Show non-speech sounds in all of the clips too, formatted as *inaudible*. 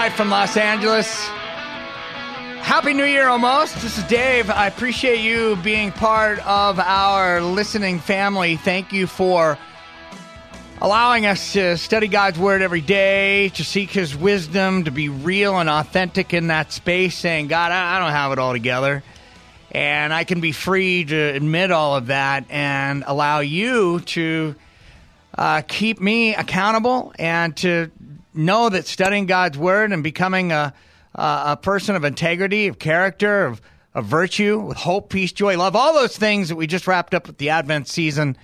Live from Los Angeles. Happy New Year almost. This is Dave. I appreciate you being part of our listening family. Thank you for allowing us to study God's Word every day, to seek His wisdom, to be real and authentic in that space, saying, God, I don't have it all together. And I can be free to admit all of that and allow you to uh, keep me accountable and to know that studying God's word and becoming a, a, person of integrity, of character, of, of virtue, with hope, peace, joy, love, all those things that we just wrapped up with the Advent season.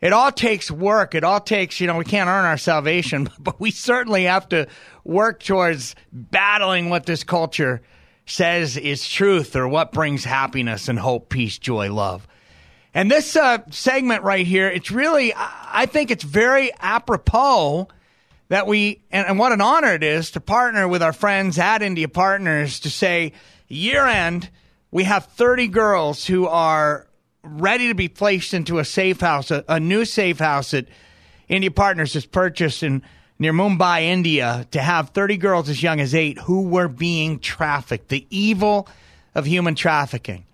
It all takes work. It all takes, you know, we can't earn our salvation, *laughs* but we certainly have to work towards battling what this culture says is truth or what brings happiness and hope, peace, joy, love. And this uh, segment right here, it's really, I think it's very apropos that we, and, and, what an honor it is to partner with our friends at India Partners to say, year end, we have 30 girls who are ready to be placed into a safe house, a, a new safe house that India Partners has purchased in near Mumbai, India, to have 30 girls as young as eight who were being trafficked. The evil of human trafficking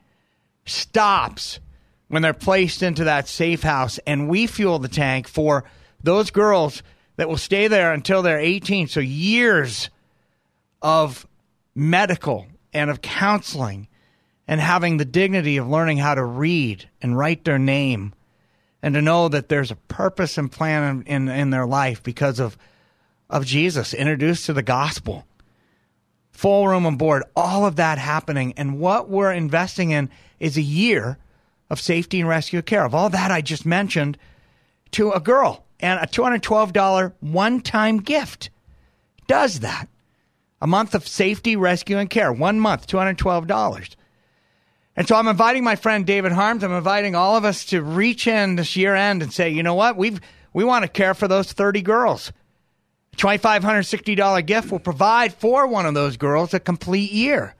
stops when they're placed into that safe house, and we fuel the tank for those girls that will stay there until they're 18. So years of medical and of counseling and having the dignity of learning how to read and write their name and to know that there's a purpose and plan in, in, in their life because of, of Jesus, introduced to the gospel. Full room and board, all of that happening. And what we're investing in is a year of safety and rescue care. Of all that I just mentioned to a girl and a $212 one time gift does that. A month of safety, rescue, and care. One month, $212. And so I'm inviting my friend David Harms. I'm inviting all of us to reach in this year end and say, you know what? We've, we want to care for those 30 girls. A $2,560 gift will provide for one of those girls a complete year.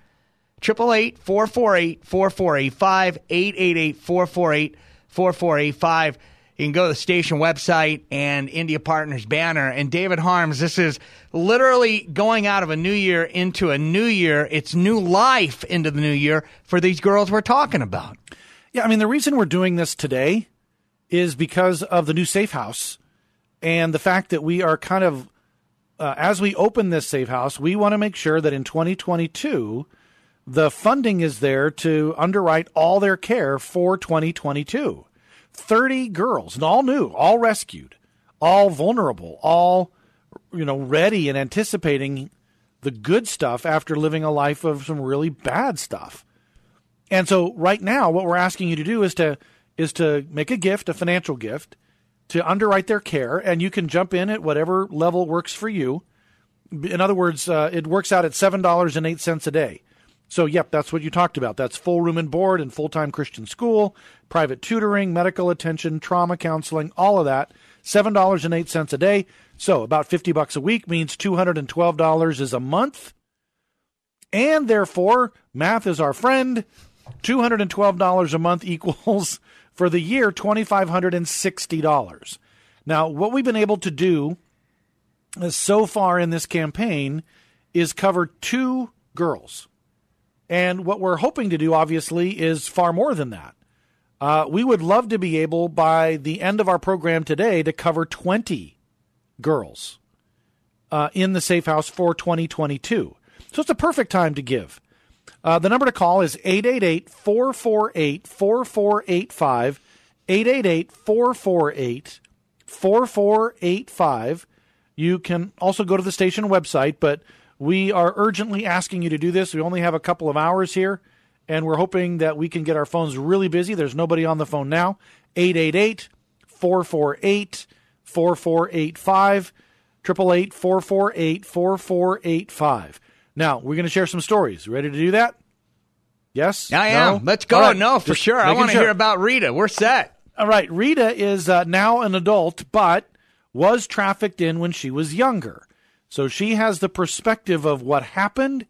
888 448 4485 888 448 4485 you can go to the station website and India Partners banner. And David Harms, this is literally going out of a new year into a new year. It's new life into the new year for these girls we're talking about. Yeah, I mean, the reason we're doing this today is because of the new safe house and the fact that we are kind of, uh, as we open this safe house, we want to make sure that in 2022, the funding is there to underwrite all their care for 2022. 30 girls, and all new, all rescued, all vulnerable, all you know, ready and anticipating the good stuff after living a life of some really bad stuff. And so right now what we're asking you to do is to is to make a gift, a financial gift, to underwrite their care and you can jump in at whatever level works for you. In other words, uh, it works out at $7.08 a day. So, yep, that's what you talked about. That's full room and board and full time Christian school, private tutoring, medical attention, trauma counseling, all of that. $7.08 a day. So, about 50 bucks a week means $212 is a month. And therefore, math is our friend. $212 a month *laughs* equals for the year $2,560. Now, what we've been able to do uh, so far in this campaign is cover two girls and what we're hoping to do, obviously, is far more than that. Uh, we would love to be able, by the end of our program today, to cover 20 girls uh, in the safe house for 2022. So it's a perfect time to give. Uh, the number to call is 888 448 4485. 888 448 4485. You can also go to the station website, but we are urgently asking you to do this. We only have a couple of hours here, and we're hoping that we can get our phones really busy. There's nobody on the phone now. 888 448 4485. 888 448 4485. Now, we're going to share some stories. Ready to do that? Yes? I No? am. Let's go. Right. No, for Just sure. I want to sure. hear about Rita. We're set. All right. Rita is uh, now an adult, but was trafficked in when she was younger. So she has the perspective of what happened,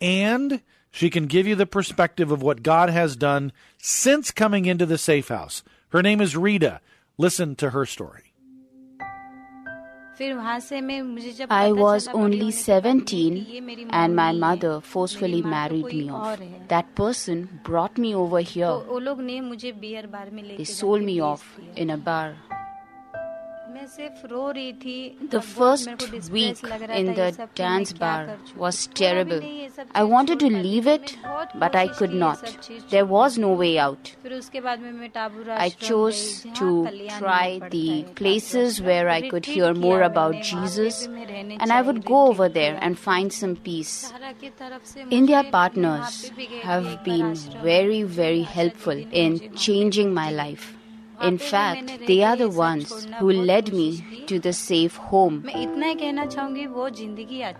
and she can give you the perspective of what God has done since coming into the safe house. Her name is Rita. Listen to her story. I was only 17 and my mother forcefully married me off. That person brought me over here. They sold me off in a bar. The first week in the dance bar was terrible. I wanted to leave it, but I could not. There was no way out. I chose to try the places where I could hear more about Jesus, and I would go over there and find some peace. India partners have been very, very helpful in changing my life. In fact, they are the ones who led me to the safe home.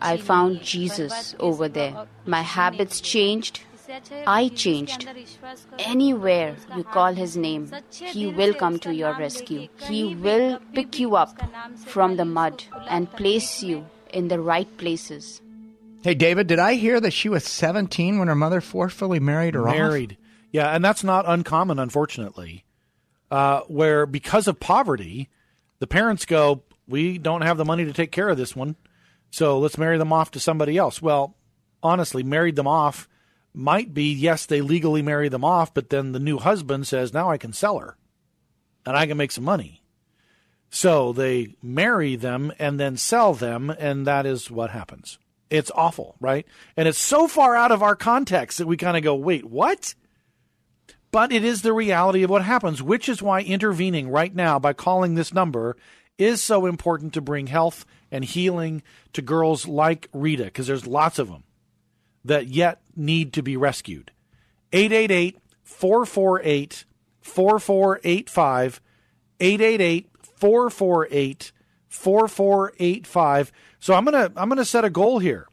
I found Jesus over there. My habits changed. I changed. Anywhere you call his name, he will come to your rescue. He will pick you up from the mud and place you in the right places. Hey, David, did I hear that she was 17 when her mother forcefully married her off? Married. Yeah, and that's not uncommon, unfortunately. Uh, where because of poverty, the parents go, We don't have the money to take care of this one, so let's marry them off to somebody else. Well, honestly, married them off might be, yes, they legally marry them off, but then the new husband says, Now I can sell her and I can make some money. So they marry them and then sell them, and that is what happens. It's awful, right? And it's so far out of our context that we kind of go, Wait, what? But it is the reality of what happens, which is why intervening right now by calling this number is so important to bring health and healing to girls like Rita, because there's lots of them that yet need to be rescued. 888 448 4485. 888 448 4485. So I'm going to I'm going to set a goal here.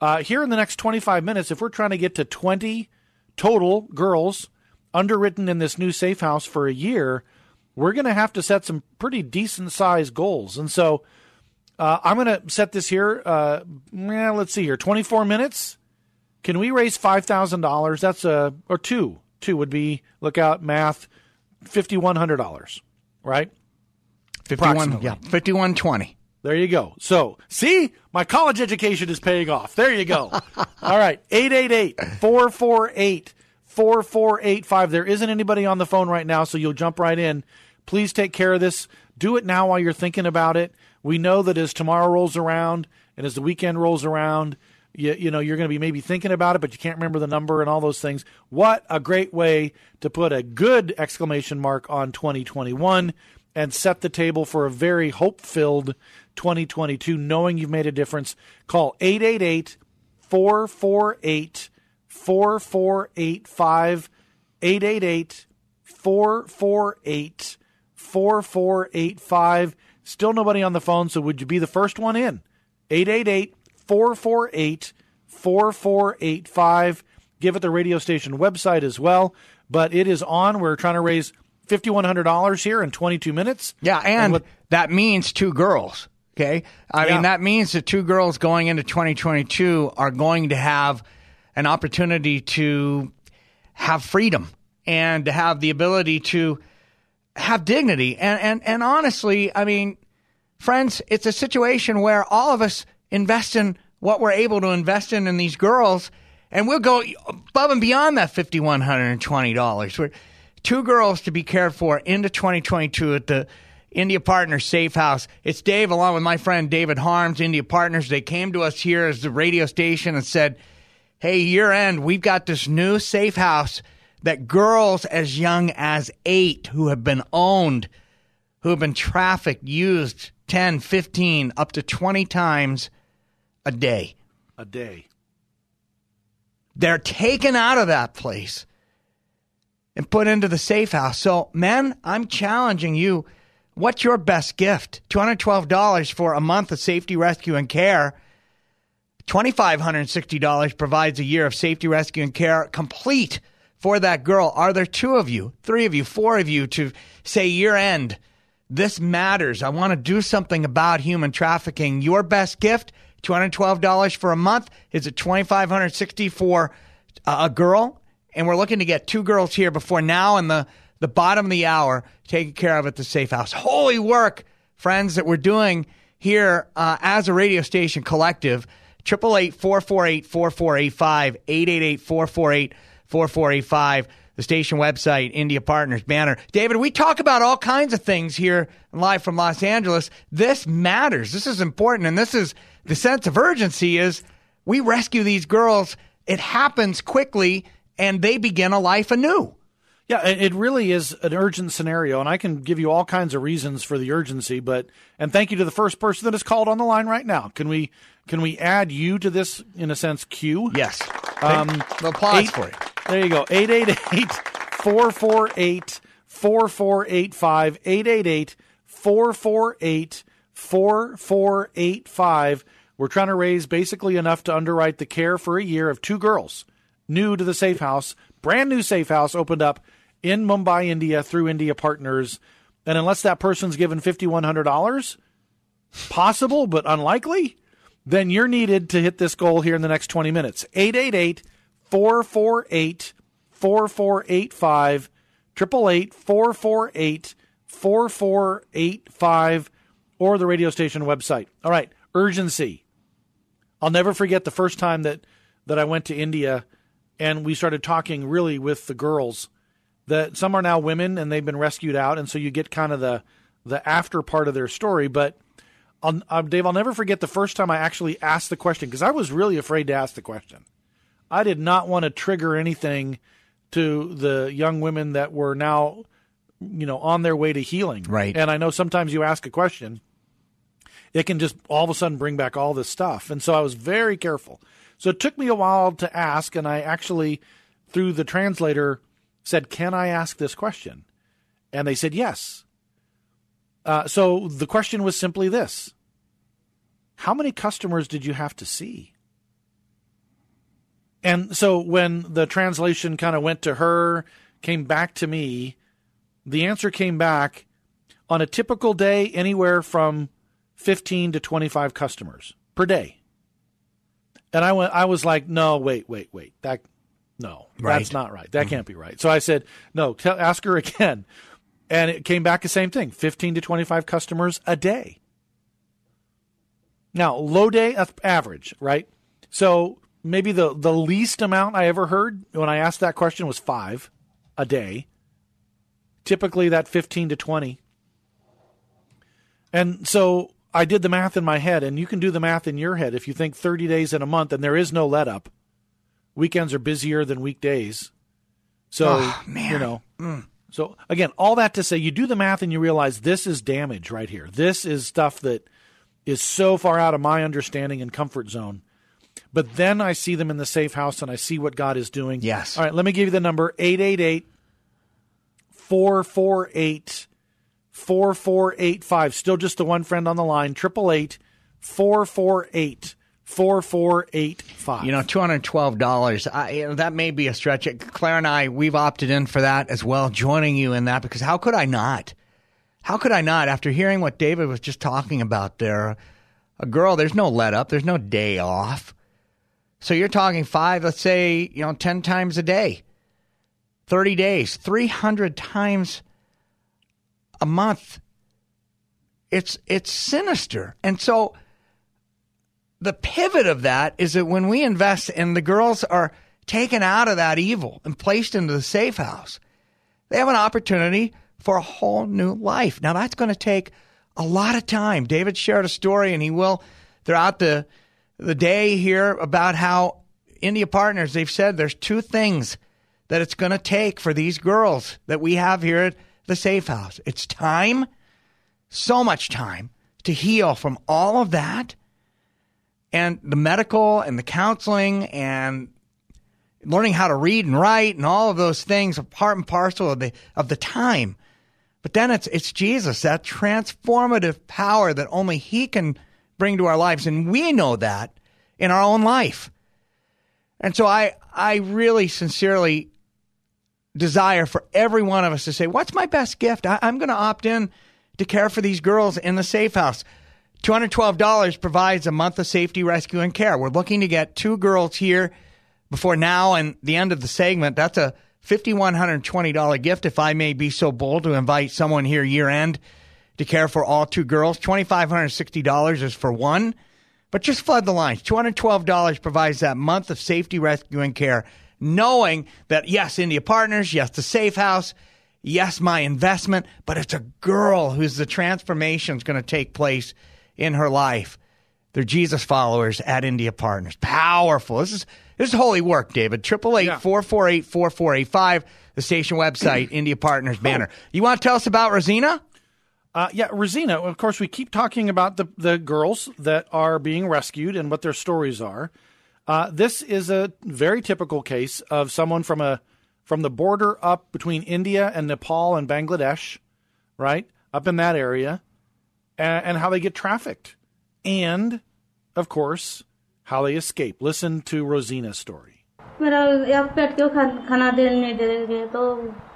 Uh, here in the next 25 minutes, if we're trying to get to 20 total girls underwritten in this new safe house for a year, we're going to have to set some pretty decent sized goals. And so uh, I'm going to set this here. Uh, yeah, let's see here, 24 minutes. Can we raise five thousand dollars? That's a or two. Two would be look out math, fifty one hundred dollars, right? 51, Approximately. yeah, 5120. There you go. So, see, my college education is paying off. There you go. *laughs* All right. 888 448 4485. There isn't anybody on the phone right now, so you'll jump right in. Please take care of this. Do it now while you're thinking about it. We know that as tomorrow rolls around and as the weekend rolls around, you, you know, you're going to be maybe thinking about it, but you can't remember the number and all those things. What a great way to put a good exclamation mark on 2021 and set the table for a very hope filled 2022, knowing you've made a difference. Call 888 448 4485. 888 448 4485. Still nobody on the phone, so would you be the first one in? 888 448 4485. Give it the radio station website as well. But it is on. We're trying to raise $5,100 here in 22 minutes. Yeah, and, what- that means two girls. Okay. I Yeah. mean, that means the two girls going into 2022 are going to have an opportunity to have freedom and to have the ability to have dignity. And, and, and honestly, I mean, friends, it's a situation where all of us invest in what we're able to invest in in these girls, and we'll go above and beyond that $5,120. We're two girls to be cared for into 2022 at the India Partners Safe House. It's Dave, along with my friend David Harms, India Partners. They came to us here as the radio station and said, Hey, year end, we've got this new safe house that girls as young as eight who have been owned, who have been trafficked, used 10, 15, up to 20 times a day. A day. They're taken out of that place and put into the safe house. So, men, I'm challenging you. What's your best gift? $212 for a month of safety, rescue, and care. $2,560 provides a year of safety, rescue, and care complete for that girl. Are there two of you, three of you, four of you to say year end? This matters. I want to do something about human trafficking. Your best gift, $212 for a month. Is it 2560 for a girl? And we're looking to get two girls here before now and the, the bottom of the hour taken care of at the safe house. Holy work, friends, that we're doing here uh, as a radio station collective. 888 448 4485, 888 448 4485 the station website, India Partners banner. David, we talk about all kinds of things here live from Los Angeles. This matters. This is important. And this is the sense of urgency is we rescue these girls. It happens quickly and they begin a life anew. Yeah, it really is an urgent scenario, and I can give you all kinds of reasons for the urgency. But and thank you to the first person that is called on the line right now. Can we can we add you to this in a sense queue? Yes. Um, applause eight, for you. There you go. 888 448 4485. 888 448 4485. We're trying to raise basically enough to underwrite the care for a year of two girls new to the safe house. Brand new safe house opened up in Mumbai, India through India Partners. And unless that person's given $5,100, possible but unlikely, then you're needed to hit this goal here in the next 20 minutes. 888 448 4485, 888 448 4485, or the radio station website. All right, urgency. I'll never forget the first time that, that I went to India and we started talking really with the girls. That some are now women and they've been rescued out, and so you get kind of the the after part of their story. But I'll, uh, Dave, I'll never forget the first time I actually asked the question because I was really afraid to ask the question. I did not want to trigger anything to the young women that were now, you know, on their way to healing. Right. And I know sometimes you ask a question, it can just all of a sudden bring back all this stuff. And so I was very careful. So it took me a while to ask, and I actually, through the translator, said, Can I ask this question? And they said, Yes. Uh, so the question was simply this How many customers did you have to see? And so when the translation kind of went to her, came back to me, the answer came back on a typical day, anywhere from 15 to 25 customers per day. And I went, I was like, no, wait, wait, wait. That, no, right. that's not right. That mm-hmm. can't be right. So I said, no, tell, ask her *laughs* again. And it came back the same thing 15 to 25 customers a day. Now, low day average, right? So maybe the, the least amount I ever heard when I asked that question was five a day. Typically, that 15 to 20. And so I did the math in my head, and you can do the math in your head. If you think 30 days in a month and there is no let up, weekends are busier than weekdays. So, oh, you know. Mm. So, again, all that to say, you do the math and you realize this is damage right here. This is stuff that is so far out of my understanding and comfort zone. But then I see them in the safe house and I see what God is doing. Yes. All right, let me give you the number 888 448 4485. Still just the one friend on the line. 888 448 4485. You know, $212. I, you know, that may be a stretch. Claire and I, we've opted in for that as well, joining you in that because how could I not? How could I not? After hearing what David was just talking about there, a girl, there's no let up, there's no day off. So you're talking five, let's say, you know, 10 times a day, 30 days, 300 times a month. It's it's sinister. And so the pivot of that is that when we invest and the girls are taken out of that evil and placed into the safe house, they have an opportunity for a whole new life. Now, that's going to take a lot of time. David shared a story, and he will throughout the the day here about how India Partners they've said there's two things that it's going to take for these girls that we have here at the Safe House. It's time, so much time to heal from all of that, and the medical and the counseling and learning how to read and write and all of those things are part and parcel of the of the time. But then it's it's Jesus, that transformative power that only He can bring to our lives, and we know that in our own life. And so I I really sincerely desire for every one of us to say, "What's my best gift? I, I'm going to opt in to care for these girls in the safe house." $212 provides a month of safety, rescue, and care. We're looking to get two girls here before now and the end of the segment. That's a $5,120 gift, if I may be so bold to invite someone here year end to care for all two girls. $2,560 is for one, but just flood the lines. $212 provides that month of safety, rescue, and care, knowing that yes, India Partners, yes, the Safe House, yes, my investment, but it's a girl whose the transformation is going to take place in her life. They're Jesus followers at India Partners. Powerful. This is this is holy work, David. Triple eight four four eight four four eight five. The station website, *clears throat* India Partners banner. You want to tell us about Rosina? Uh, yeah, Rosina. Of course, we keep talking about the the girls that are being rescued and what their stories are. Uh, this is a very typical case of someone from a from the border up between India and Nepal and Bangladesh, right up in that area, and, and how they get trafficked, and of course how they escape. Listen to Rosina's story.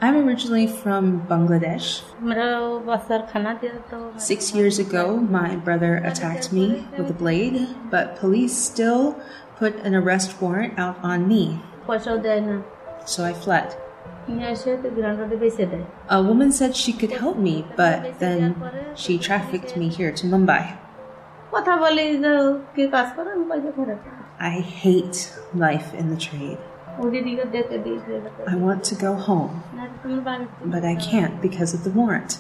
I'm originally from Bangladesh. Six years ago, my brother attacked me with a blade, but police still put an arrest warrant out on me. So I fled. A woman said she could help me, but then she trafficked me here to Mumbai. I hate life in the trade. I want to go home, but I can't because of the warrant.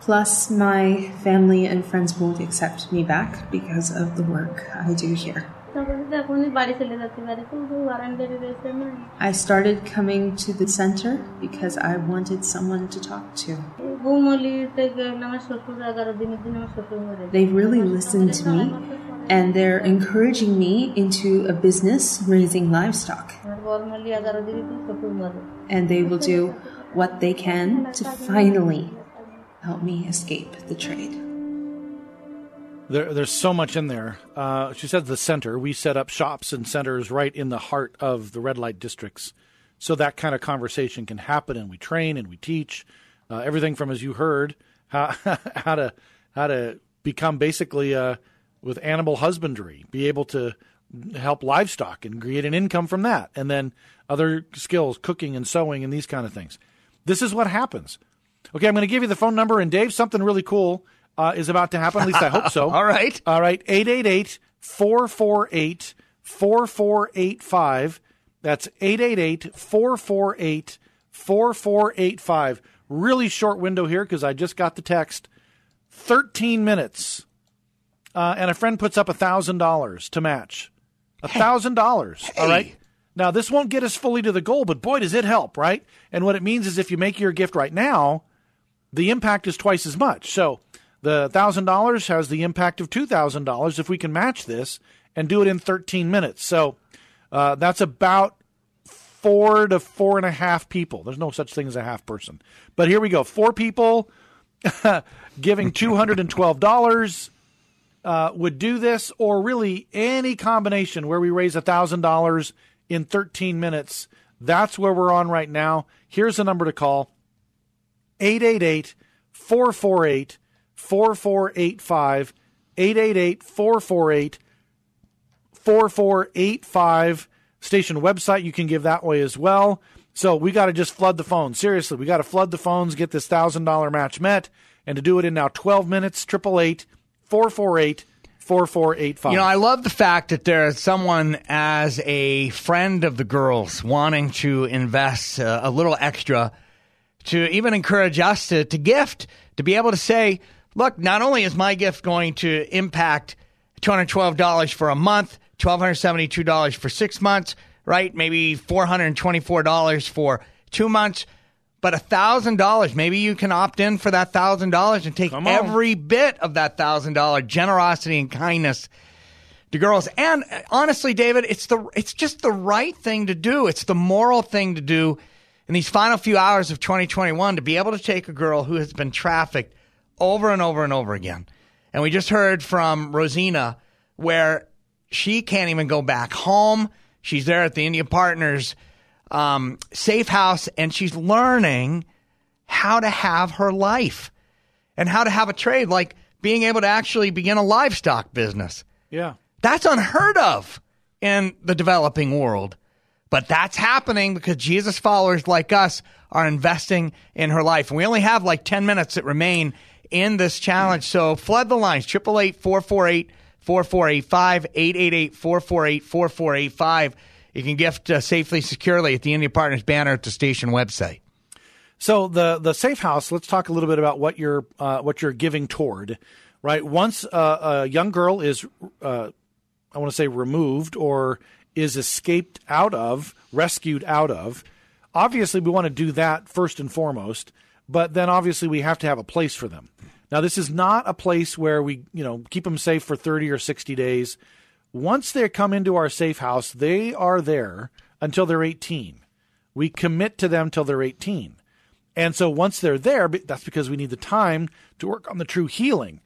Plus, my family and friends won't accept me back because of the work I do here. I started coming to the center because I wanted someone to talk to. They've really listened to me and they're encouraging me into a business raising livestock. And they will do what they can to finally help me escape the trade. There, there's so much in there. Uh, she said the center. We set up shops and centers right in the heart of the red light districts, so that kind of conversation can happen. And we train and we teach uh, everything from, as you heard, how *laughs* how to how to become basically uh, with animal husbandry, be able to help livestock and create an income from that, and then other skills, cooking and sewing and these kind of things. This is what happens. Okay, I'm going to give you the phone number, and Dave, something really cool uh, is about to happen. At least I hope so. *laughs* All right. All right. 888 448 4485. That's 888 448 4485. Really short window here because I just got the text. 13 minutes. Uh, and a friend puts up $1,000 to match. $1,000. Hey. All right. Now, this won't get us fully to the goal, but boy, does it help, right? And what it means is if you make your gift right now, the impact is twice as much. So the $1,000 has the impact of $2,000 if we can match this and do it in 13 minutes. So uh, that's about four to four and a half people. There's no such thing as a half person. But here we go. Four people *laughs* giving $212 uh, would do this, or really any combination where we raise $1,000 in 13 minutes. That's where we're on right now. Here's the number to call 888 448 4485 888 448 4485 station website you can give that way as well. So we got to just flood the phones. Seriously we got to flood the phones get this thousand dollar match met and to do it in now 12 minutes triple eight four four eight 4485. You know, I love the fact that there is someone as a friend of the girls wanting to invest uh, a little extra to even encourage us to, to gift, to be able to say, look, not only is my gift going to impact $212 for a month, $1,272 for six months, right? Maybe $424 for two months, but $1,000. Maybe you can opt in for that $1,000 and take every bit of that $1,000 generosity and kindness to girls. And uh, honestly, David, it's the it's just the right thing to do. It's the moral thing to do in these final few hours of 2021 to be able to take a girl who has been trafficked over and over and over again. And we just heard from Rosina where she can't even go back home. She's there at the India Partners um, safe house and she's learning how to have her life and how to have a trade, like being able to actually begin a livestock business. Yeah. That's unheard of in the developing world. But that's happening because Jesus followers like us are investing in her life. And we only have like 10 minutes that remain in this challenge. So flood the lines 888 448 4485 888 448 4485. You can gift uh, safely, securely at the India Partners banner at the station website. So the the safe house. Let's talk a little bit about what you're uh, what you're giving toward. Right, once uh, a young girl is uh, I want to say removed or is escaped out of, rescued out of. Obviously, we want to do that first and foremost, but then obviously we have to have a place for them. Now, this is not a place where we, you know, keep them safe for 30 or 60 days. Once they come into our safe house, they are there until they're 18. We commit to them till they're 18. And so once they're there, that's because we need the time to work on the true healing.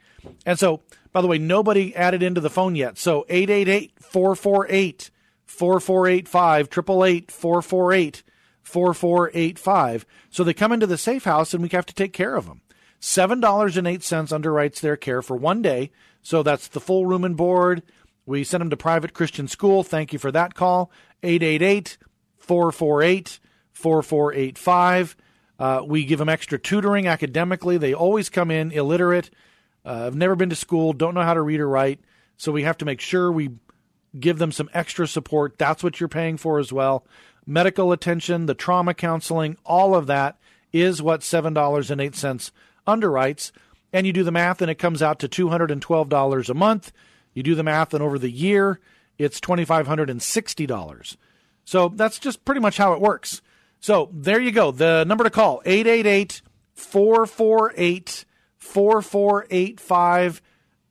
And so, by the way, nobody added into the phone yet. So 888 448 4485, 888 448 4485. So they come into the safe house and we have to take care of them. $7.08 underwrites their care for one day. So that's the full room and board. We send them to private Christian school. Thank you for that call. 888 448 4485. Uh, we give them extra tutoring academically. They always come in illiterate, uh, have never been to school, don't know how to read or write. So we have to make sure we give them some extra support. That's what you're paying for as well. Medical attention, the trauma counseling, all of that is what $7.08 underwrites. And you do the math, and it comes out to $212 a month. You do the math, and over the year, it's $2,560. So that's just pretty much how it works. So there you go. The number to call 888 448 4485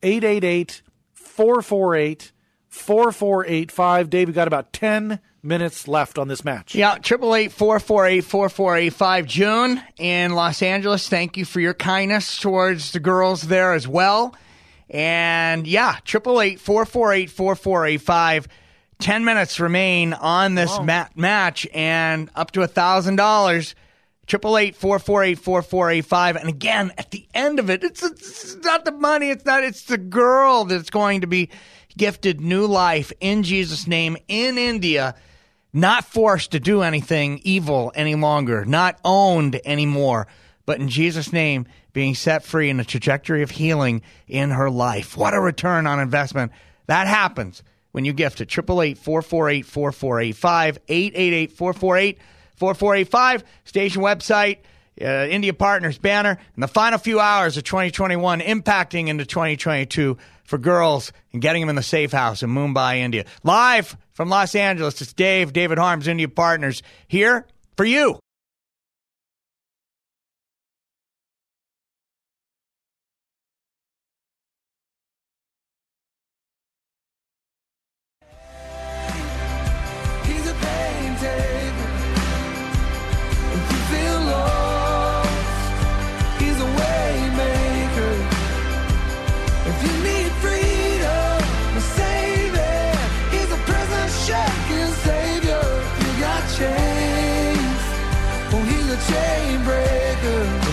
888 448 4485. Dave, we got about 10 minutes left on this match. Yeah, triple eight four four eight four four eight five. June in Los Angeles. Thank you for your kindness towards the girls there as well. And yeah, triple eight four four eight four four eight five. Ten minutes remain on this mat- match, and up to a thousand dollars. Triple eight four four eight four four eight five. And again, at the end of it, it's, it's not the money. It's not. It's the girl that's going to be gifted new life in Jesus' name in India not forced to do anything evil any longer, not owned anymore, but in Jesus' name, being set free in a trajectory of healing in her life. What a return on investment. That happens when you gift it. 888 448 4485, 888 448 4485, station website. Uh, India Partners banner in the final few hours of 2021, impacting into 2022 for girls and getting them in the safe house in Mumbai, India. Live from Los Angeles, it's Dave, David Harms, India Partners, here for you.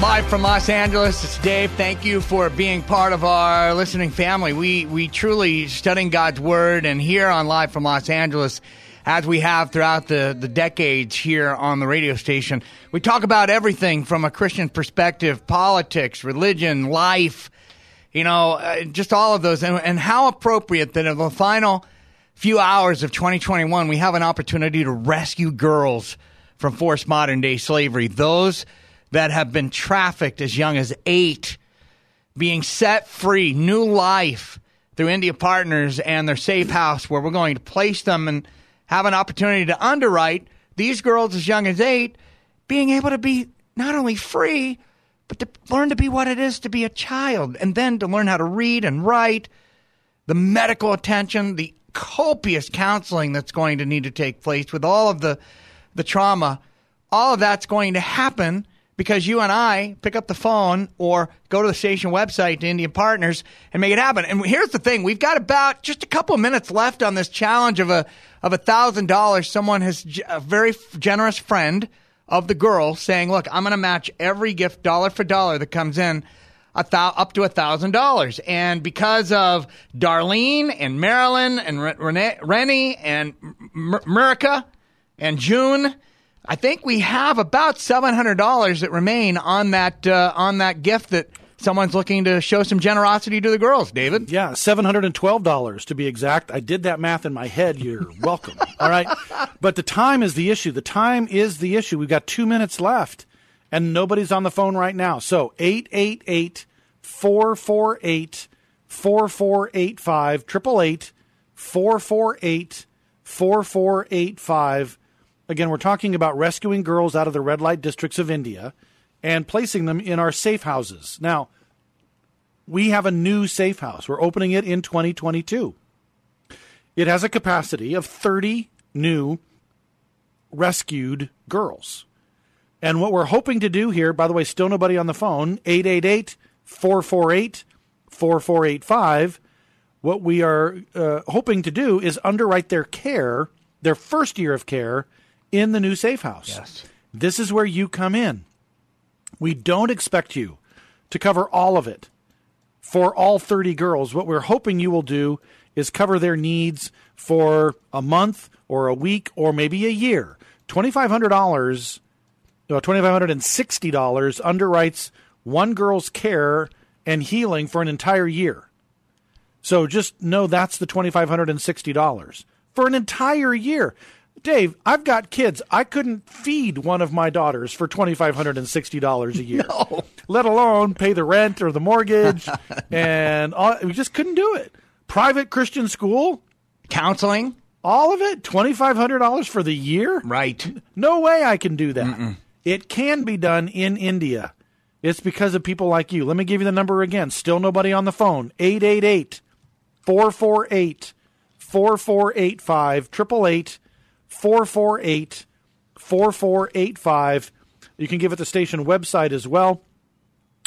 Live from Los Angeles, it's Dave. Thank you for being part of our listening family. We we truly studying God's Word, and here on Live from Los Angeles, as we have throughout the, the decades here on the radio station, we talk about everything from a Christian perspective, politics, religion, life, you know, uh, just all of those, and, and how appropriate that in the final few hours of 2021, we have an opportunity to rescue girls from forced modern day slavery. Those that have been trafficked as young as eight being set free, new life through India Partners and their safe house, where we're going to place them and have an opportunity to underwrite these girls as young as eight, being able to be not only free, but to learn to be what it is to be a child, and then to learn how to read and write, the medical attention, the copious counseling that's going to need to take place with all of the the trauma. All of that's going to happen because you and I pick up the phone or go to the station website to India Partners and make it happen. And here's the thing: we've got about just a couple of minutes left on this challenge of a of a thousand dollars. Someone has a very generous friend of the girl saying, "Look, I'm going to match every gift dollar for dollar that comes in." A up to a thousand dollars, and because of Darlene and Marilyn and Rennie and Murica and June, I think we have about seven hundred dollars that remain on that uh, on that gift that someone's looking to show some generosity to the girls, David. Yeah, $712 to be exact. I did that math in my head. You're welcome. *laughs* All right. But the time is the issue. The time is the issue. We've got two minutes left, and nobody's on the phone right now. So 888 448 4485, 448 4485. Again, we're talking about rescuing girls out of the red light districts of India and placing them in our safe houses. Now, we have a new safe house. We're opening it in 2022. It has a capacity of 30 new rescued girls. And what we're hoping to do here, by the way, still nobody on the phone, 888 448 4485. What we are uh, hoping to do is underwrite their care, their first year of care, in the new safe house. Yes. This is where you come in. We don't expect you to cover all of it for all 30 girls. What we're hoping you will do is cover their needs for a month or a week or maybe a year. $2,500, $2,560 underwrites one girl's care and healing for an entire year. So just know that's the $2,560 for an entire year. Dave, I've got kids. I couldn't feed one of my daughters for twenty five hundred and sixty dollars a year, *laughs* no. let alone pay the rent or the mortgage, *laughs* and all, we just couldn't do it. Private Christian school, counseling, all of it, twenty five hundred dollars for the year. Right? No way I can do that. Mm-mm. It can be done in India. It's because of people like you. Let me give you the number again. Still nobody on the phone. 888 448 4485 888 448 4485. You can give it the station website as well.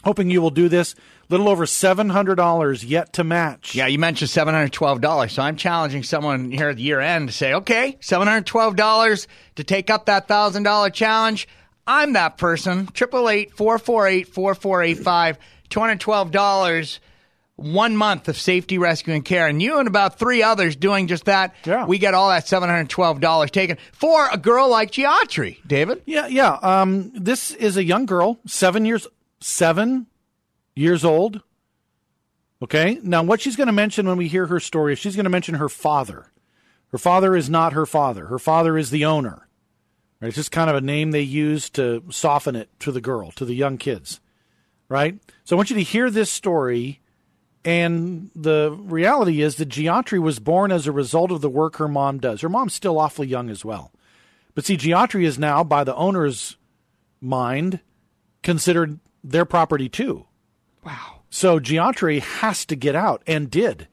Hoping you will do this. Little over $700 yet to match. Yeah, you mentioned $712. So I'm challenging someone here at the year end to say, okay, $712 to take up that $1,000 challenge. I'm that person. 888 448 4485. $212 one month of safety, rescue, and care, and you and about three others doing just that, yeah. we get all that seven hundred twelve dollars taken for a girl like Geotri, David. Yeah, yeah. Um, this is a young girl, seven years, seven years old. Okay. Now, what she's going to mention when we hear her story is she's going to mention her father. Her father is not her father. Her father is the owner. Right? It's just kind of a name they use to soften it to the girl, to the young kids. Right. So I want you to hear this story and the reality is that Geotri was born as a result of the work her mom does. Her mom's still awfully young as well. But see, Geotri is now, by the owner's mind, considered their property too. Wow. So Geotri has to get out and did.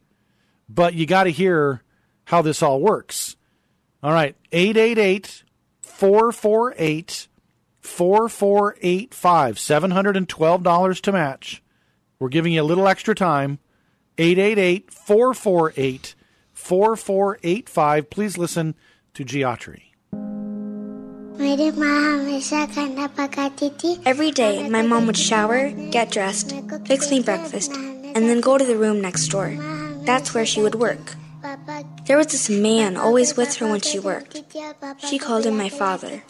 But you got to hear how this all works. All right, 888 448 4485, $712 to match. We're giving you a little extra time. 888 448 4485. Please listen to Geotri. Every day, my mom would shower, get dressed, fix me breakfast, and then go to the room next door. That's where she would work. There was this man always with her when she worked. She called him my father.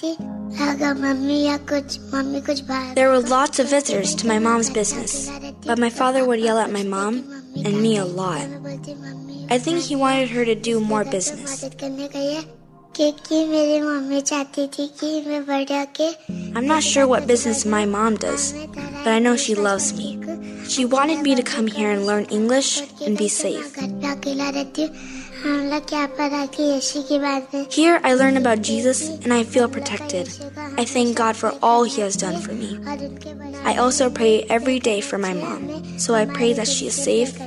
There were lots of visitors to my mom's business, but my father would yell at my mom and me a lot. I think he wanted her to do more business. I'm not sure what business my mom does, but I know she loves me. She wanted me to come here and learn English and be safe. Here I learn about Jesus and I feel protected. I thank God for all He has done for me. I also pray every day for my mom, so I pray that she is safe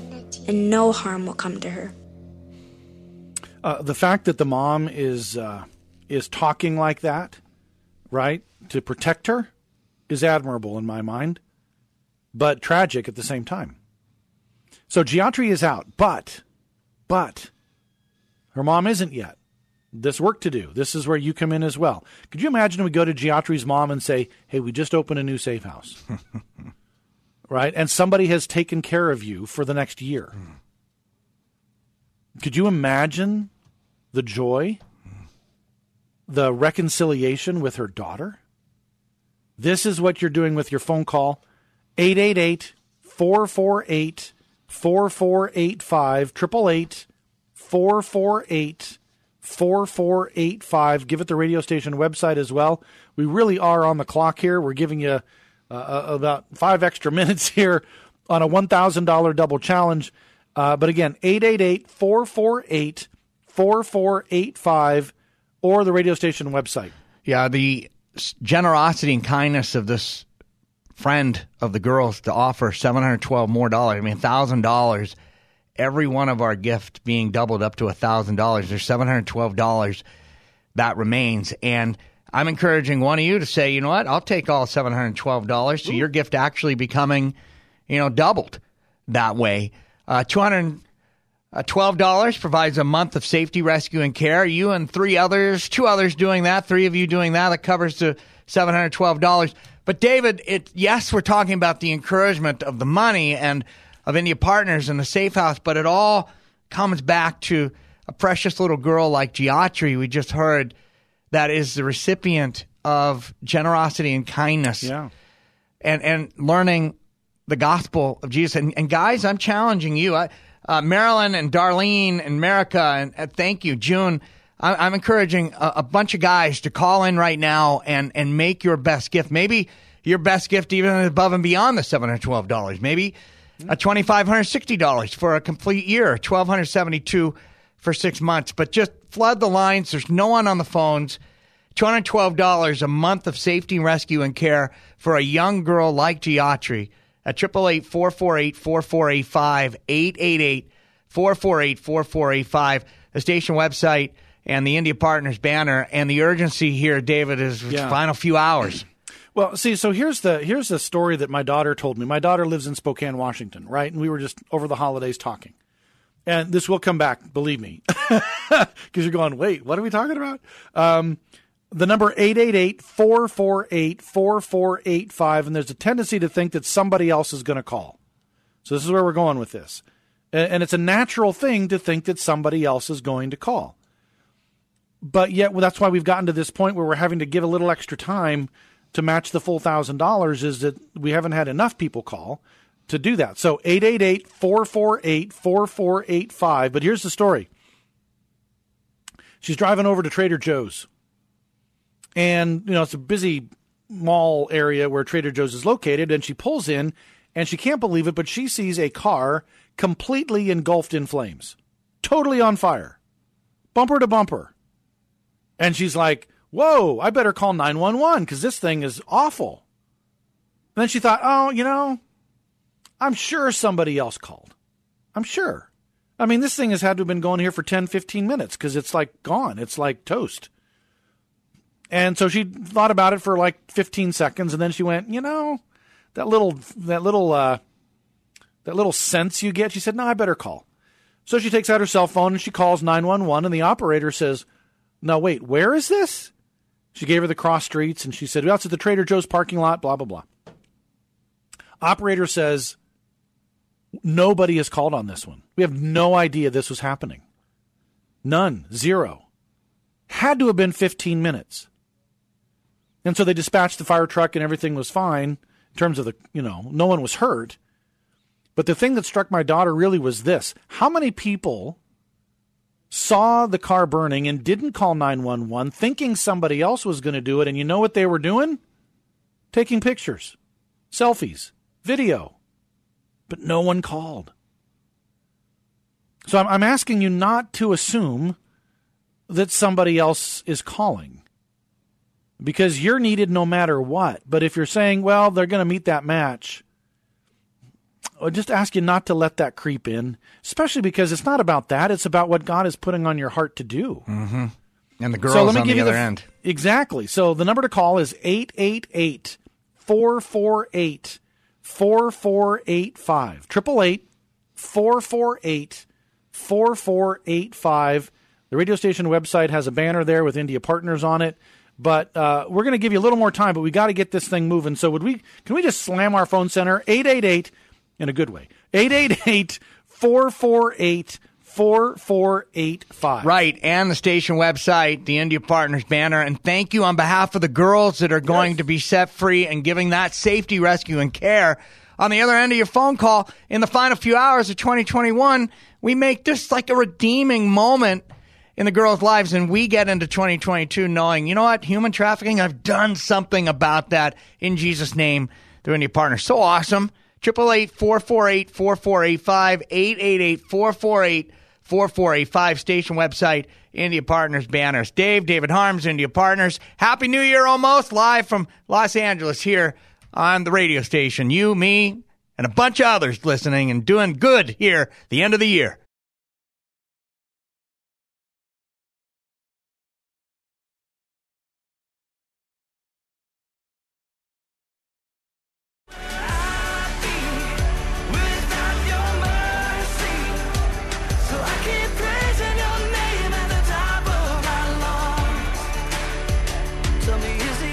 and no harm will come to her. Uh, the fact that the mom is uh, is talking like that, right, to protect her, is admirable in my mind, but tragic at the same time. So Geoffrey is out, but, but, her mom isn't yet. This work to do. This is where you come in as well. Could you imagine we go to Geoffrey's mom and say, "Hey, we just opened a new safe house." *laughs* right? And somebody has taken care of you for the next year. Mm. Could you imagine the joy, the reconciliation with her daughter? This is what you're doing with your phone call 888 448 4485 888 448 4485. Give it the radio station website as well. We really are on the clock here. We're giving you uh, uh, about five extra *laughs* minutes here on a $1,000 double challenge. Uh, but again, 888 448 4485 or the radio station website. Yeah, the generosity and kindness of this friend of the girls to offer 712 more dollars. I mean, $1,000. Every one of our gift being doubled up to $1,000. There's $712 that remains. And I'm encouraging one of you to say, you know what, I'll take all $712. So Ooh. your gift actually becoming, you know, doubled that way. Uh, $212 uh, provides a month of safety, rescue, and care. You and three others, two others doing that, three of you doing that, that covers the $712. But David, it, yes, we're talking about the encouragement of the money and of India Partners and the safe house, but it all comes back to a precious little girl like Geoffrey we just heard – that is the recipient of generosity and kindness. Yeah. And and learning the gospel of Jesus. And, and guys, I'm challenging you. I, uh, Marilyn and Darlene and America, and uh, thank you, June. I, am encouraging a, a, bunch of guys to call in right now and, and make your best gift. Maybe your best gift even above and beyond the $712. Maybe a $2,560 for a complete year, 1272 for six months. But just flood the lines. There's no one on the phones. $212 a month of safety rescue and care for a young girl like Geoffrey at 888 448 4485 888 448 4485. The station website and the India Partners banner. And the urgency here, David, is yeah. final few hours. *clears throat* Well, see, so here's the here's the story that my daughter told me. My daughter lives in Spokane, Washington, right? And we were just over the holidays talking and this will come back, believe me, *laughs* because you're going, wait, what are we talking about? Um, the number 888-448-4485, and there's a tendency to think that somebody else is going to call. So this is where we're going with this. And it's a natural thing to think that somebody else is going to call. But yet, well, that's why we've gotten to this point where we're having to give a little extra time to match the full thousand dollars is that we haven't had enough people call to do that. So 888 448 4485. But here's the story she's driving over to Trader Joe's. And, you know, it's a busy mall area where Trader Joe's is located. And she pulls in and she can't believe it, but she sees a car completely engulfed in flames, totally on fire, bumper to bumper. And she's like, whoa, I better call 911 because this thing is awful. And then she thought, oh, you know, I'm sure somebody else called. I'm sure. I mean, this thing has had to have been going here for 10, 15 minutes because it's like gone. It's like toast. And so she thought about it for like 15 seconds and then she went, you know, that little, that little, uh, that little sense you get. She said, no, I better call. So she takes out her cell phone and she calls 911 and the operator says, no, wait, where is this? She gave her the cross streets and she said, well, it's at the Trader Joe's parking lot, blah, blah, blah. Operator says, Nobody has called on this one. We have no idea this was happening. None. Zero. Had to have been 15 minutes. And so they dispatched the fire truck and everything was fine in terms of the, you know, no one was hurt. But the thing that struck my daughter really was this how many people saw the car burning and didn't call 911, thinking somebody else was going to do it. And you know what they were doing? Taking pictures, selfies, video. But no one called. So I'm, asking you not to assume that somebody else is calling because you're needed no matter what. But if you're saying, well, they're going to meet that match, I just ask you not to let that creep in, especially because it's not about that. It's about what God is putting on your heart to do. Mm-hmm. And the girls so let me on give the you other the, end. Exactly. So the number to call is 888 448 4485. 888 448 4485. The radio station website has a banner there with India Partners on it. But uh, we're going to give you a little more time, but we got to get this thing moving. So would we? Can we just slam our phone center 888 in a good way 888 448 4485. Right, and the station website, the India Partners banner. And thank you on behalf of the girls that are going yes. to be set free and giving that safety, rescue, and care. On the other end of your phone call, in the final few hours of 2021, we make this like a redeeming moment in the girls' lives, and we get into 2022 knowing, you know what, human trafficking, I've done something about that in Jesus' name through India Partners. So awesome. Triple eight four four eight four four eight five eight eight eight four four eight four four eight five station website India Partners banners. Dave, David Harms, India Partners. Happy New Year almost live from Los Angeles here on the radio station. You, me, and a bunch of others listening and doing good here the end of the year.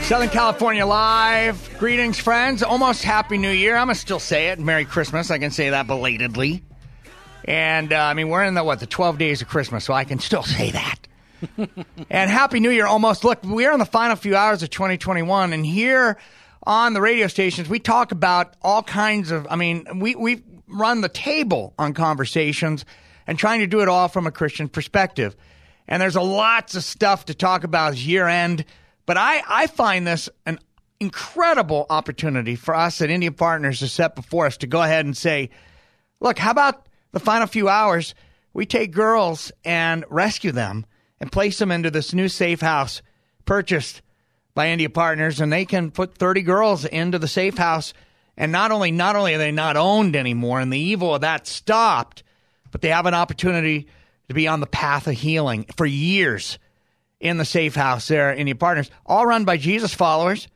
Southern California Live. Greetings, friends. Almost Happy New Year. I'm going to still say it. Merry Christmas. I can say that belatedly. And, uh, I mean, we're in the, what, the 12 days of Christmas, so I can still *laughs* say that. and Happy New Year almost. Look, we're in the final few hours of 2021, and here on the radio stations, we talk about all kinds of, I mean, we, we run the table on conversations and trying to do it all from a Christian perspective. And there's a lots of stuff to talk about year end but I, I find this an incredible opportunity for us at India Partners to set before us to go ahead and say, look, how about the final few hours? We take girls and rescue them and place them into this new safe house purchased by India Partners, and they can put 30 girls into the safe house. And not only not only are they not owned anymore, and the evil of that stopped, but they have an opportunity to be on the path of healing for years in the safe house there in your partners, all run by Jesus followers,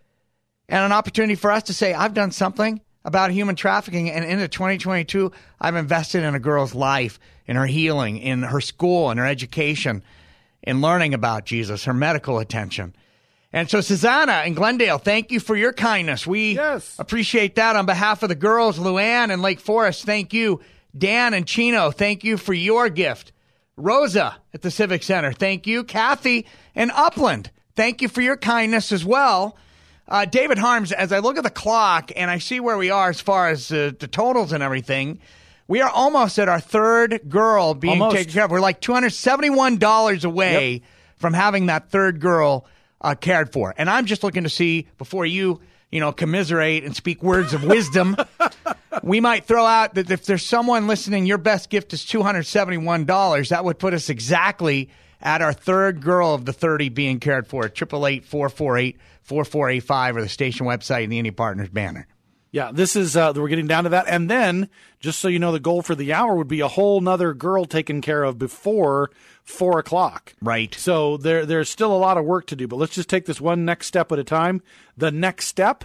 and an opportunity for us to say, I've done something about human trafficking, and into 2022, I've invested in a girl's life, in her healing, in her school, in her education, in learning about Jesus, her medical attention. And so, Susanna in Glendale, thank you for your kindness. We yes. appreciate that on behalf of the girls, Luann and Lake Forest. Thank you. Dan and Chino, thank you for your gift. Rosa at the Civic Center, thank you. Kathy and Upland, thank you for your kindness as well. Uh, David Harms, as I look at the clock and I see where we are as far as uh, the totals and everything, we are almost at our third girl being almost. taken care of. We're like $271 away yep. from having that third girl uh, cared for. And I'm just looking to see before you you know, commiserate and speak words of wisdom. we might throw out that if there's someone listening, your best gift is $271. That would put us exactly at our third girl of the 30 being cared for. 888 448 4485 or the station website and the India Partners banner. Yeah, this is uh, we're getting down to that, and then just so you know, the goal for the hour would be a whole nother girl taken care of before four o'clock. Right. So there there's still a lot of work to do, but let's just take this one next step at a time. The next step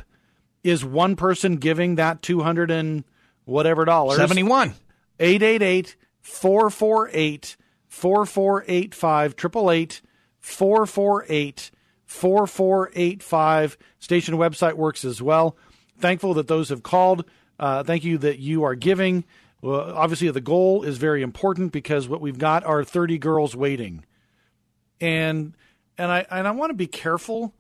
is one person giving that two hundred and whatever dollars. Seventy one. 888 448 4485 888 448 4485. Station website works as well thankful that those have called. Uh, thank you that you are giving. Well, obviously, the goal is very important because what we've got are 30 girls waiting, and and I and I want to be careful.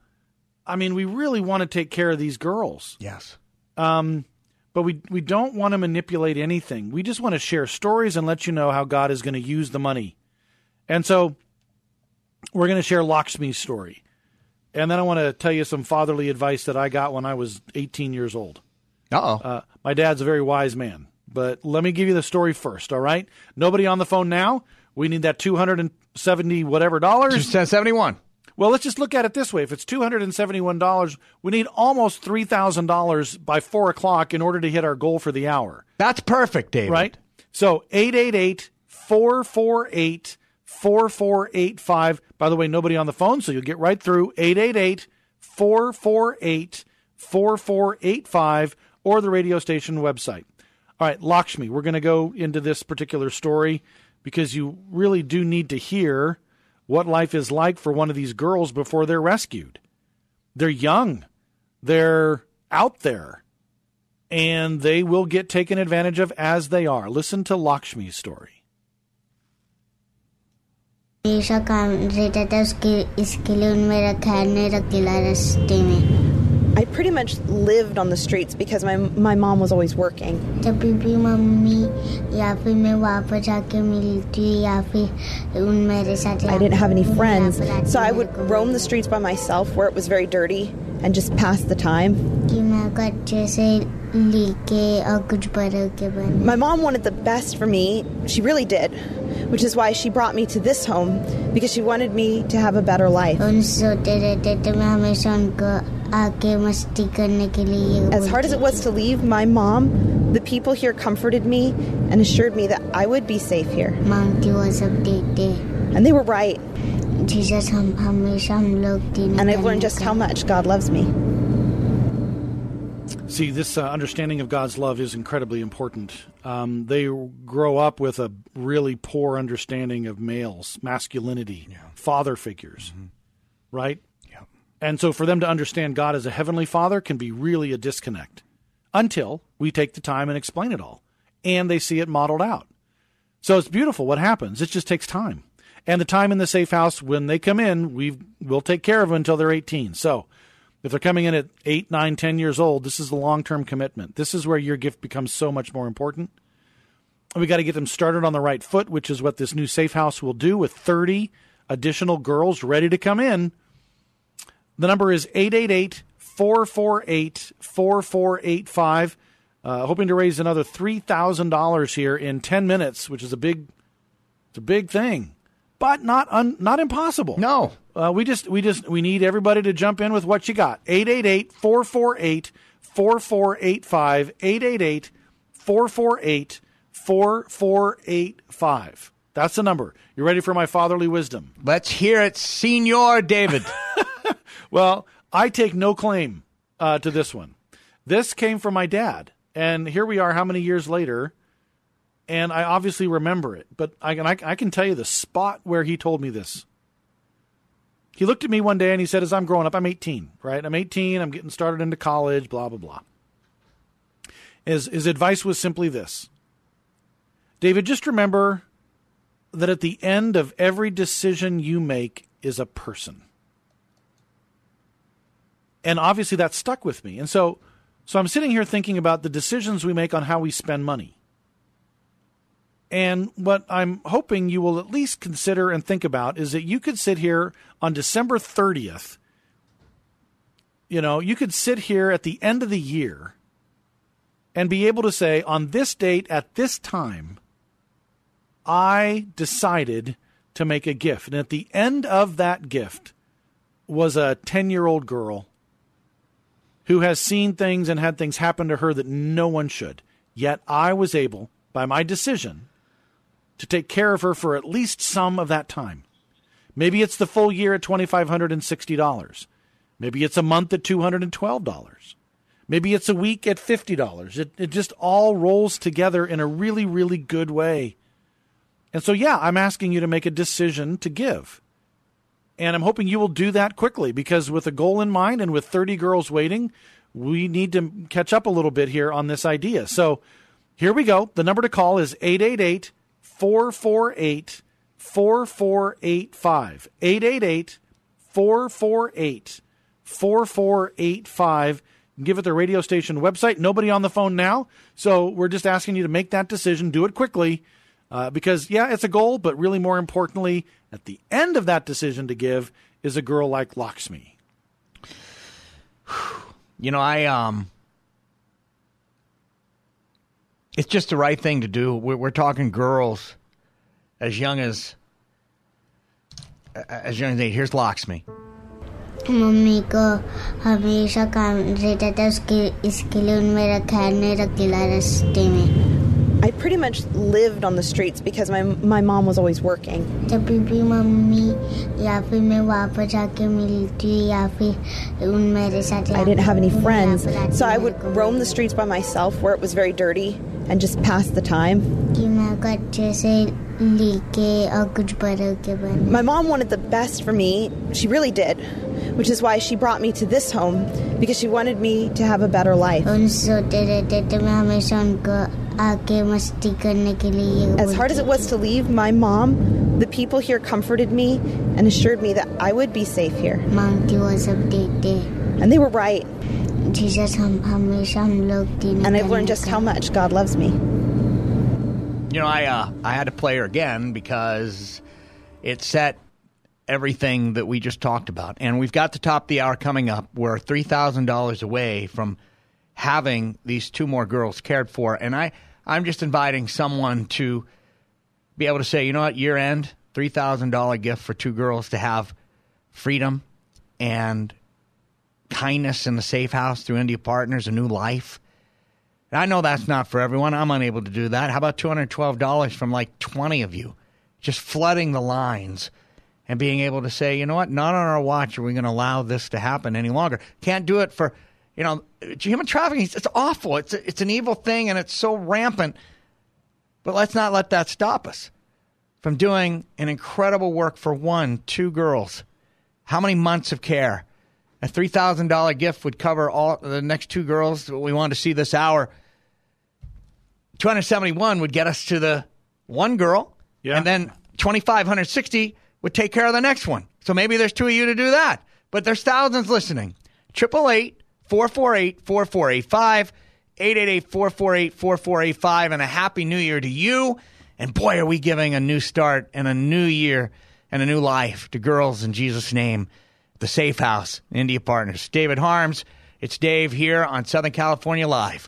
I mean, we really want to take care of these girls. Yes. Um, but we we don't want to manipulate anything. We just want to share stories and let you know how God is going to use the money. And so we're going to share Lakshmi's story. And then I want to tell you some fatherly advice that I got when I was 18 years old. Uh-oh. Uh, my dad's a very wise man. But let me give you the story first, all right? Nobody on the phone now. We need that 270 whatever dollars. 71. Well, let's just look at it this way. If it's $271, we need almost $3,000 by 4 o'clock in order to hit our goal for the hour. That's perfect, David. Right? So 888 448 4485. By the way, nobody on the phone, so you'll get right through 888 448 4485 or the radio station website. All right, Lakshmi, we're going to go into this particular story because you really do need to hear what life is like for one of these girls before they're rescued. They're young, they're out there, and they will get taken advantage of as they are. Listen to Lakshmi's story. हमेशा काम रहता था उसके इसके लिए उनमें रखा ने रखीला रास्ते में I pretty much lived on the streets because my my mom was always working. जब भी मम्मी या फिर मैं वापस आके मिलती या फिर उन मेरे साथ I didn't have any friends, so I would roam the streets by myself where it was very dirty and just pass the time. कि मैं अच्छे से लेके और कुछ बड़ों के बन My mom wanted the best for me. She really did, which is why she brought me to this home because she wanted me to have a better life. As hard as it was to leave, my mom, the people here comforted me and assured me that I would be safe here. And they were right. And I've learned just how much God loves me. See, this uh, understanding of God's love is incredibly important. Um, they grow up with a really poor understanding of males, masculinity, yeah. father figures, mm-hmm. right? Yeah. And so for them to understand God as a heavenly father can be really a disconnect until we take the time and explain it all. And they see it modeled out. So it's beautiful what happens. It just takes time. And the time in the safe house, when they come in, we will take care of them until they're 18. So if they're coming in at eight, nine, ten years old, this is the long term commitment. This is where your gift becomes so much more important. We got to get them started on the right foot, which is what this new safe house will do with 30 additional girls ready to come in. The number is 888 448 4485. Uh, hoping to raise another $3,000 here in 10 minutes, which is a big, it's a big thing, but not un, not impossible. No. Uh, we just we just we need everybody to jump in with what you got. 888-448-4485 888-448-4485. That's the number. You ready for my fatherly wisdom? Let's hear it, Senior David. *laughs* well, I take no claim uh, to this one. This came from my dad, and here we are. How many years later? And I obviously remember it, but I can I, I can tell you the spot where he told me this. He looked at me one day and he said, As I'm growing up, I'm 18, right? I'm 18, I'm getting started into college, blah, blah, blah. His, his advice was simply this David, just remember that at the end of every decision you make is a person. And obviously that stuck with me. And so, so I'm sitting here thinking about the decisions we make on how we spend money. And what I'm hoping you will at least consider and think about is that you could sit here on December 30th. You know, you could sit here at the end of the year and be able to say, on this date at this time, I decided to make a gift. And at the end of that gift was a 10 year old girl who has seen things and had things happen to her that no one should. Yet I was able, by my decision, to take care of her for at least some of that time. Maybe it's the full year at $2,560. Maybe it's a month at $212. Maybe it's a week at $50. It, it just all rolls together in a really, really good way. And so, yeah, I'm asking you to make a decision to give. And I'm hoping you will do that quickly because, with a goal in mind and with 30 girls waiting, we need to catch up a little bit here on this idea. So, here we go. The number to call is 888 448 4485. 888 448 4485. Give it the radio station website. Nobody on the phone now. So we're just asking you to make that decision. Do it quickly. Uh, because, yeah, it's a goal, but really more importantly, at the end of that decision to give is a girl like Lakshmi. You know, I um, it's just the right thing to do. We're, we're talking girls as young as as young as eight. Here's Lakshmi. Mummy को हमेशा काम रहता था उसके इसके लिए उनमें रखा है नहीं रखेला रास्ते pretty much lived on the streets because my my mom was always working. जब भी मम्मी या फिर मैं वापस जाके मिलती या फिर उन मेरे साथ I didn't have any friends, so I would roam the streets by myself where it was very dirty and just pass the time. My mom wanted the best for me. She really did, which is why she brought me to this home because she wanted me to have a better life. As hard as it was to leave, my mom, the people here comforted me and assured me that I would be safe here. And they were right. Jesus हम हमेशा हम लोग दिन And I've learned just how much God loves me. You know, I uh, I had to play her again because it set everything that we just talked about, and we've got the top of the hour coming up. We're three thousand dollars away from having these two more girls cared for, and I I'm just inviting someone to be able to say, you know what, year end, three thousand dollar gift for two girls to have freedom and kindness in the safe house through India Partners, a new life. I know that's not for everyone. I'm unable to do that. How about $212 from like 20 of you? Just flooding the lines and being able to say, you know what, not on our watch are we going to allow this to happen any longer. Can't do it for, you know, human trafficking. It's awful. It's, it's an evil thing and it's so rampant. But let's not let that stop us from doing an incredible work for one, two girls. How many months of care? A $3,000 gift would cover all the next two girls we wanted to see this hour. 271 would get us to the one girl, Yeah. and then 2,560 would take care of the next one. So maybe there's two of you to do that. But there's thousands listening. 888 448 4485, 888 448 4485, and a happy new year to you. And boy, are we giving a new start and a new year and a new life to girls in Jesus' name. The Safe House, India Partners. David Harms, it's Dave here on Southern California Live.